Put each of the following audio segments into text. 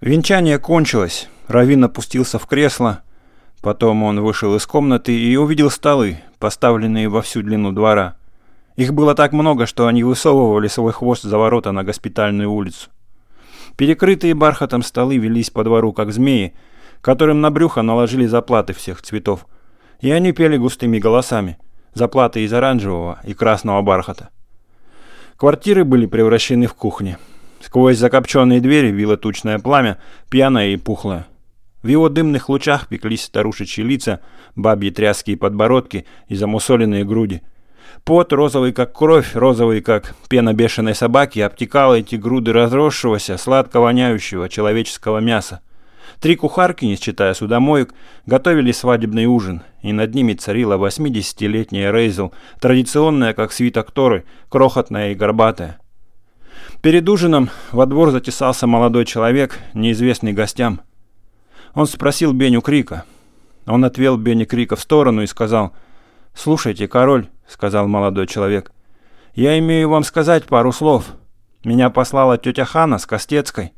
Венчание кончилось. Равин опустился в кресло. Потом он вышел из комнаты и увидел столы, поставленные во всю длину двора. Их было так много, что они высовывали свой хвост за ворота на госпитальную улицу. Перекрытые бархатом столы велись по двору, как змеи, которым на брюхо наложили заплаты всех цветов. И они пели густыми голосами, заплаты из оранжевого и красного бархата. Квартиры были превращены в кухни. Сквозь закопченные двери било тучное пламя, пьяное и пухлое. В его дымных лучах пеклись старушечьи лица, бабьи тряские подбородки и замусоленные груди. Пот, розовый как кровь, розовый как пена бешеной собаки, обтекал эти груды разросшегося, сладко воняющего человеческого мяса. Три кухарки, не считая судомоек, готовили свадебный ужин, и над ними царила 80-летняя Рейзел, традиционная, как свиток Торы, крохотная и горбатая. Перед ужином во двор затесался молодой человек, неизвестный гостям. Он спросил Беню Крика. Он отвел Бенни Крика в сторону и сказал, «Слушайте, король», — сказал молодой человек, — «я имею вам сказать пару слов. Меня послала тетя Хана с Костецкой».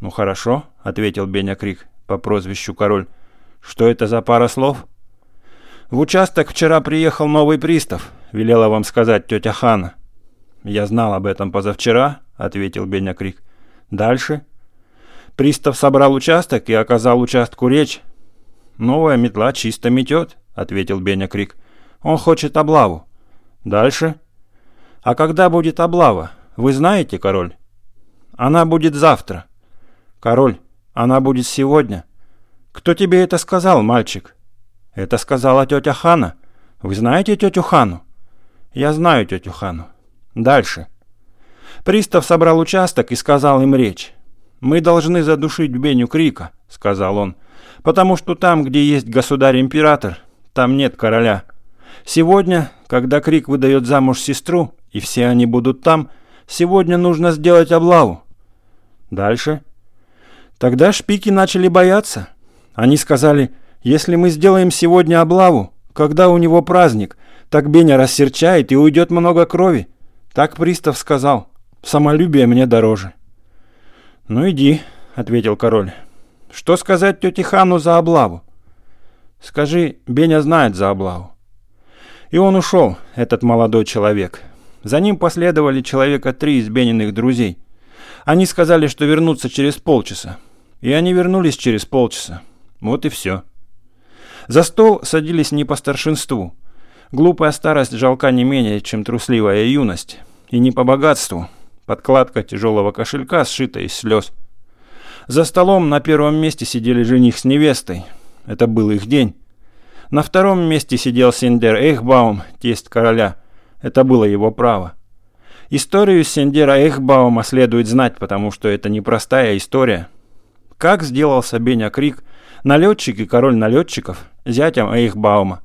«Ну хорошо», — ответил Беня Крик по прозвищу Король. «Что это за пара слов?» «В участок вчера приехал новый пристав», — велела вам сказать тетя Хана. «Я знал об этом позавчера», — ответил Беня Крик. «Дальше?» Пристав собрал участок и оказал участку речь. «Новая метла чисто метет», — ответил Беня Крик. «Он хочет облаву». «Дальше?» «А когда будет облава? Вы знаете, король?» «Она будет завтра». «Король, она будет сегодня». «Кто тебе это сказал, мальчик?» «Это сказала тетя Хана. Вы знаете тетю Хану?» «Я знаю тетю Хану. Дальше. Пристав собрал участок и сказал им речь. «Мы должны задушить Беню Крика», — сказал он, «потому что там, где есть государь-император, там нет короля. Сегодня, когда Крик выдает замуж сестру, и все они будут там, сегодня нужно сделать облаву». Дальше. Тогда шпики начали бояться. Они сказали, «Если мы сделаем сегодня облаву, когда у него праздник, так Беня рассерчает и уйдет много крови». Так пристав сказал. Самолюбие мне дороже. Ну иди, ответил король. Что сказать тете Хану за облаву? Скажи, Беня знает за облаву. И он ушел, этот молодой человек. За ним последовали человека три из Бениных друзей. Они сказали, что вернутся через полчаса. И они вернулись через полчаса. Вот и все. За стол садились не по старшинству. Глупая старость жалка не менее, чем трусливая юность. И не по богатству. Подкладка тяжелого кошелька сшита из слез. За столом на первом месте сидели жених с невестой. Это был их день. На втором месте сидел Сендер Эйхбаум, тесть короля. Это было его право. Историю Сендера Эйхбаума следует знать, потому что это непростая история. Как сделался Беня Крик, налетчик и король налетчиков, зятем Эйхбаума.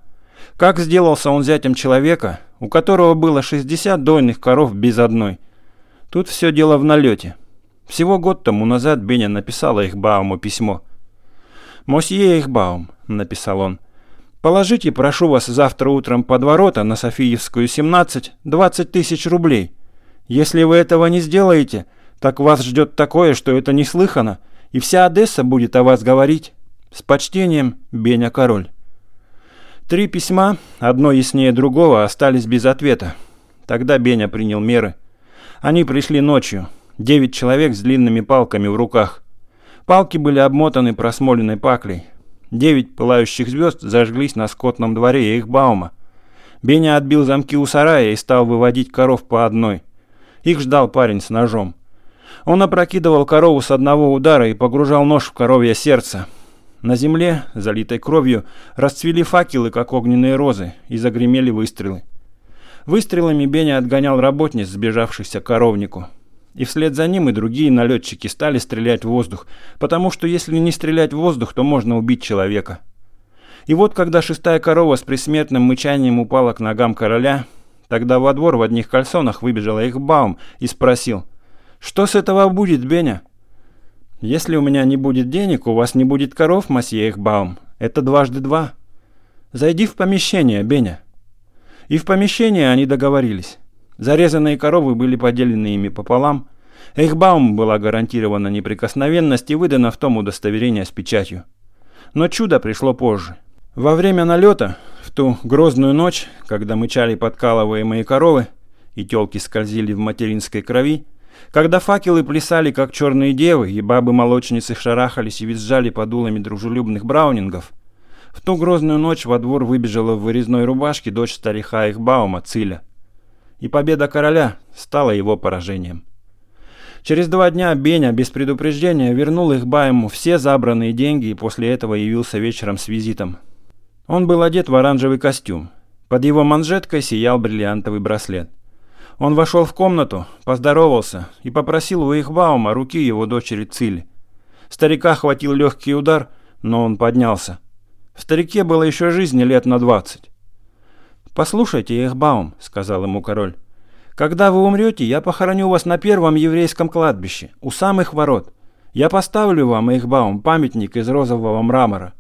Как сделался он зятем человека, у которого было 60 дойных коров без одной. Тут все дело в налете. Всего год тому назад Беня написала Ихбауму письмо. «Мосье Ихбаум», — написал он, — «положите, прошу вас, завтра утром под ворота на Софиевскую, 17, 20 тысяч рублей. Если вы этого не сделаете, так вас ждет такое, что это неслыхано, и вся Одесса будет о вас говорить. С почтением, Беня Король». Три письма, одно яснее другого, остались без ответа. Тогда Беня принял меры. Они пришли ночью. Девять человек с длинными палками в руках. Палки были обмотаны просмоленной паклей. Девять пылающих звезд зажглись на скотном дворе их баума. Беня отбил замки у сарая и стал выводить коров по одной. Их ждал парень с ножом. Он опрокидывал корову с одного удара и погружал нож в коровье сердце. На земле, залитой кровью, расцвели факелы, как огненные розы, и загремели выстрелы. Выстрелами Беня отгонял работниц, сбежавшихся к коровнику. И вслед за ним и другие налетчики стали стрелять в воздух, потому что если не стрелять в воздух, то можно убить человека. И вот когда шестая корова с присмертным мычанием упала к ногам короля, тогда во двор в одних кальсонах выбежала их Баум и спросил, «Что с этого будет, Беня?» Если у меня не будет денег, у вас не будет коров, масье Эхбаум. Это дважды два. Зайди в помещение, Беня. И в помещение они договорились. Зарезанные коровы были поделены ими пополам. Эйхбауму была гарантирована неприкосновенность и выдано в том удостоверение с печатью. Но чудо пришло позже. Во время налета, в ту грозную ночь, когда мычали подкалываемые коровы и телки скользили в материнской крови, когда факелы плясали, как черные девы, и бабы-молочницы шарахались и визжали под дулами дружелюбных браунингов, в ту грозную ночь во двор выбежала в вырезной рубашке дочь стариха Ихбаума, Циля. И победа короля стала его поражением. Через два дня Беня без предупреждения вернул Ихбаему все забранные деньги и после этого явился вечером с визитом. Он был одет в оранжевый костюм. Под его манжеткой сиял бриллиантовый браслет. Он вошел в комнату, поздоровался и попросил у Ихбаума руки его дочери Цили. Старика хватил легкий удар, но он поднялся. В старике было еще жизни лет на двадцать. «Послушайте, Ихбаум», — сказал ему король, — «когда вы умрете, я похороню вас на первом еврейском кладбище, у самых ворот. Я поставлю вам, Ихбаум, памятник из розового мрамора.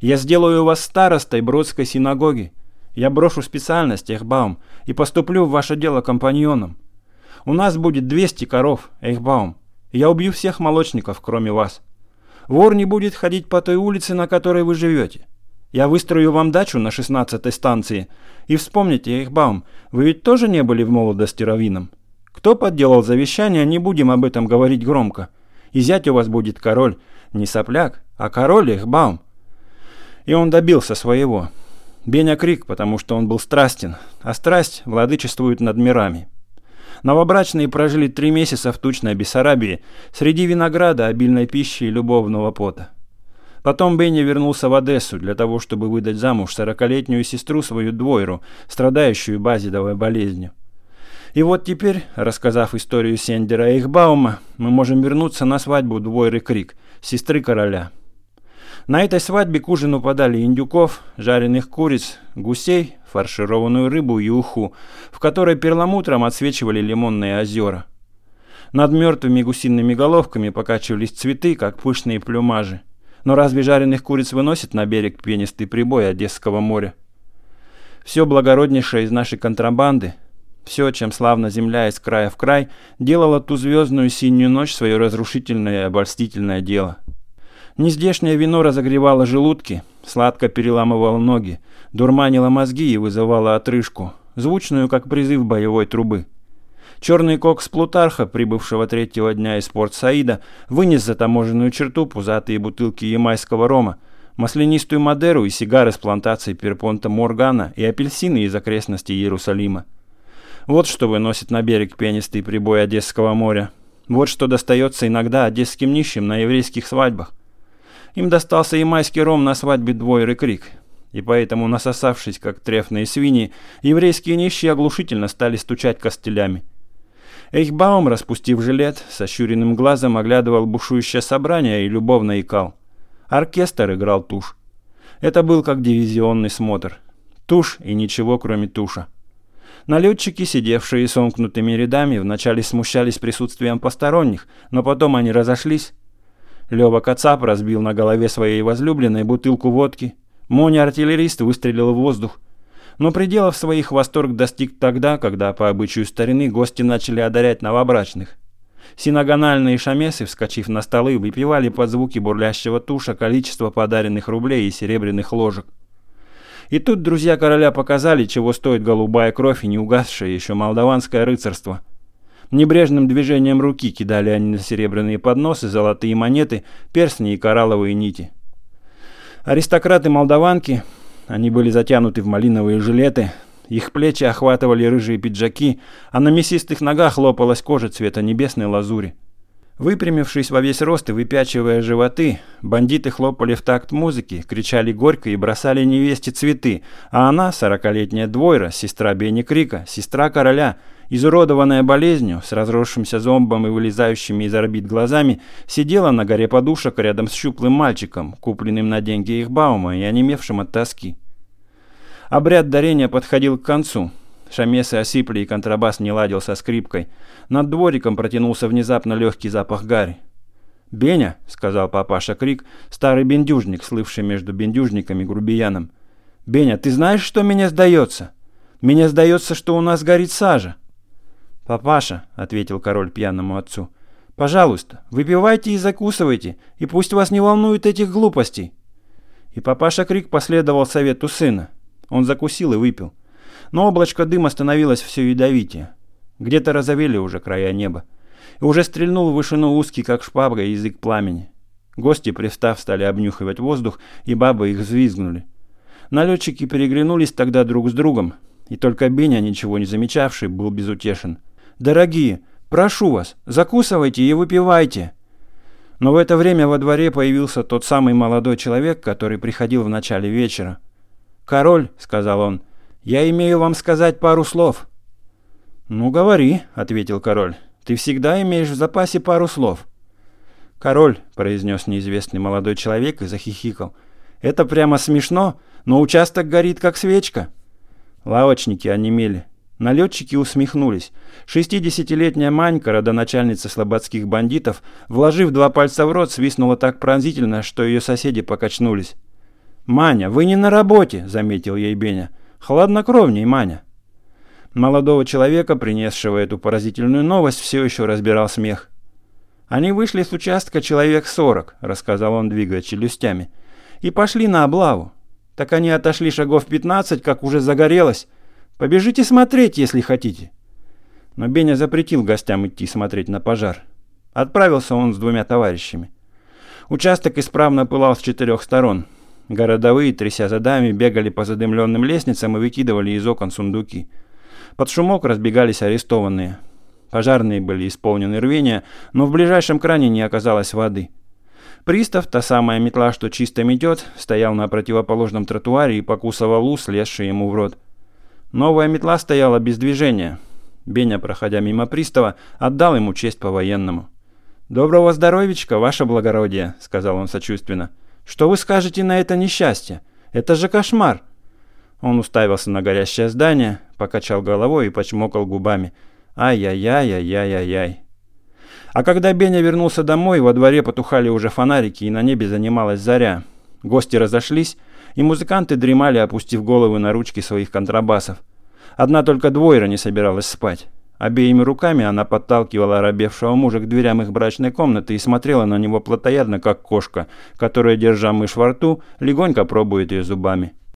Я сделаю вас старостой Бродской синагоги, я брошу специальность, Эхбаум, и поступлю в ваше дело компаньоном. У нас будет 200 коров, Эхбаум. Я убью всех молочников, кроме вас. Вор не будет ходить по той улице, на которой вы живете. Я выстрою вам дачу на 16-й станции. И вспомните, Эхбаум, вы ведь тоже не были в молодости раввином. Кто подделал завещание, не будем об этом говорить громко. И зять у вас будет король, не сопляк, а король Эхбаум. И он добился своего. Беня крик, потому что он был страстен, а страсть владычествует над мирами. Новобрачные прожили три месяца в тучной Бессарабии среди винограда, обильной пищи и любовного пота. Потом Бенни вернулся в Одессу для того, чтобы выдать замуж сорокалетнюю сестру свою двойру, страдающую базидовой болезнью. И вот теперь, рассказав историю Сендера и Ихбаума, мы можем вернуться на свадьбу двойры Крик, сестры короля. На этой свадьбе к ужину подали индюков, жареных куриц, гусей, фаршированную рыбу и уху, в которой перламутром отсвечивали лимонные озера. Над мертвыми гусиными головками покачивались цветы, как пышные плюмажи. Но разве жареных куриц выносит на берег пенистый прибой Одесского моря? Все благороднейшее из нашей контрабанды, все, чем славна земля из края в край, делало ту звездную синюю ночь свое разрушительное и обольстительное дело. Нездешнее вино разогревало желудки, сладко переламывало ноги, дурманило мозги и вызывало отрыжку, звучную, как призыв боевой трубы. Черный кокс Плутарха, прибывшего третьего дня из порт Саида, вынес за таможенную черту пузатые бутылки ямайского рома, маслянистую Мадеру и сигары с плантации Перпонта Моргана и апельсины из окрестностей Иерусалима. Вот что выносит на берег пенистый прибой Одесского моря. Вот что достается иногда одесским нищим на еврейских свадьбах. Им достался и майский ром на свадьбе Двойры Крик. И поэтому, насосавшись, как трефные свиньи, еврейские нищие оглушительно стали стучать костылями. Эйхбаум, распустив жилет, с ощуренным глазом оглядывал бушующее собрание и любовно икал. Оркестр играл тушь. Это был как дивизионный смотр. Тушь и ничего, кроме туша. Налетчики, сидевшие сомкнутыми рядами, вначале смущались присутствием посторонних, но потом они разошлись, Лёва Кацап разбил на голове своей возлюбленной бутылку водки. Моня-артиллерист выстрелил в воздух. Но пределов своих восторг достиг тогда, когда по обычаю старины гости начали одарять новобрачных. Синагональные шамесы, вскочив на столы, выпивали под звуки бурлящего туша количество подаренных рублей и серебряных ложек. И тут друзья короля показали, чего стоит голубая кровь и не угасшее еще молдаванское рыцарство – Небрежным движением руки кидали они на серебряные подносы золотые монеты, перстни и коралловые нити. Аристократы-молдаванки, они были затянуты в малиновые жилеты, их плечи охватывали рыжие пиджаки, а на мясистых ногах лопалась кожа цвета небесной лазури. Выпрямившись во весь рост и выпячивая животы, бандиты хлопали в такт музыки, кричали горько и бросали невесте цветы, а она, сорокалетняя двойра, сестра Бенни Крика, сестра короля, изуродованная болезнью, с разросшимся зомбом и вылезающими из орбит глазами, сидела на горе подушек рядом с щуплым мальчиком, купленным на деньги их Баума и онемевшим от тоски. Обряд дарения подходил к концу. Шамесы осипли и контрабас не ладил со скрипкой. Над двориком протянулся внезапно легкий запах гари. «Беня», — сказал папаша Крик, старый бендюжник, слывший между бендюжниками грубияном. «Беня, ты знаешь, что мне сдается? Мне сдается, что у нас горит сажа». «Папаша», — ответил король пьяному отцу, Пожалуйста, выпивайте и закусывайте, и пусть вас не волнует этих глупостей». И папаша Крик последовал совету сына. Он закусил и выпил. Но облачко дыма становилось все ядовитее. Где-то разовели уже края неба. И уже стрельнул в вышину узкий, как шпага, язык пламени. Гости, пристав, стали обнюхивать воздух, и бабы их взвизгнули. Налетчики переглянулись тогда друг с другом, и только Беня, ничего не замечавший, был безутешен. «Дорогие, прошу вас, закусывайте и выпивайте!» Но в это время во дворе появился тот самый молодой человек, который приходил в начале вечера. «Король», — сказал он, — «я имею вам сказать пару слов». «Ну, говори», — ответил король, — «ты всегда имеешь в запасе пару слов». «Король», — произнес неизвестный молодой человек и захихикал, — «это прямо смешно, но участок горит, как свечка». Лавочники онемели. Налетчики усмехнулись. Шестидесятилетняя Манька, родоначальница слободских бандитов, вложив два пальца в рот, свистнула так пронзительно, что ее соседи покачнулись. «Маня, вы не на работе», — заметил ей Беня. «Хладнокровней, Маня». Молодого человека, принесшего эту поразительную новость, все еще разбирал смех. «Они вышли с участка человек сорок», — рассказал он, двигая челюстями, — «и пошли на облаву. Так они отошли шагов пятнадцать, как уже загорелось. Побежите смотреть, если хотите». Но Беня запретил гостям идти смотреть на пожар. Отправился он с двумя товарищами. Участок исправно пылал с четырех сторон. Городовые, тряся задами, бегали по задымленным лестницам и выкидывали из окон сундуки. Под шумок разбегались арестованные. Пожарные были исполнены рвения, но в ближайшем кране не оказалось воды. Пристав, та самая метла, что чисто метет, стоял на противоположном тротуаре и покусывал ус, лезший ему в рот. Новая метла стояла без движения. Беня, проходя мимо пристава, отдал ему честь по-военному. «Доброго здоровичка, ваше благородие», — сказал он сочувственно. «Что вы скажете на это несчастье? Это же кошмар!» Он уставился на горящее здание, покачал головой и почмокал губами. «Ай-яй-яй-яй-яй-яй». А когда Беня вернулся домой, во дворе потухали уже фонарики, и на небе занималась заря. Гости разошлись, и музыканты дремали, опустив головы на ручки своих контрабасов. Одна только двойра не собиралась спать. Обеими руками она подталкивала оробевшего мужа к дверям их брачной комнаты и смотрела на него плотоядно, как кошка, которая, держа мышь во рту, легонько пробует ее зубами.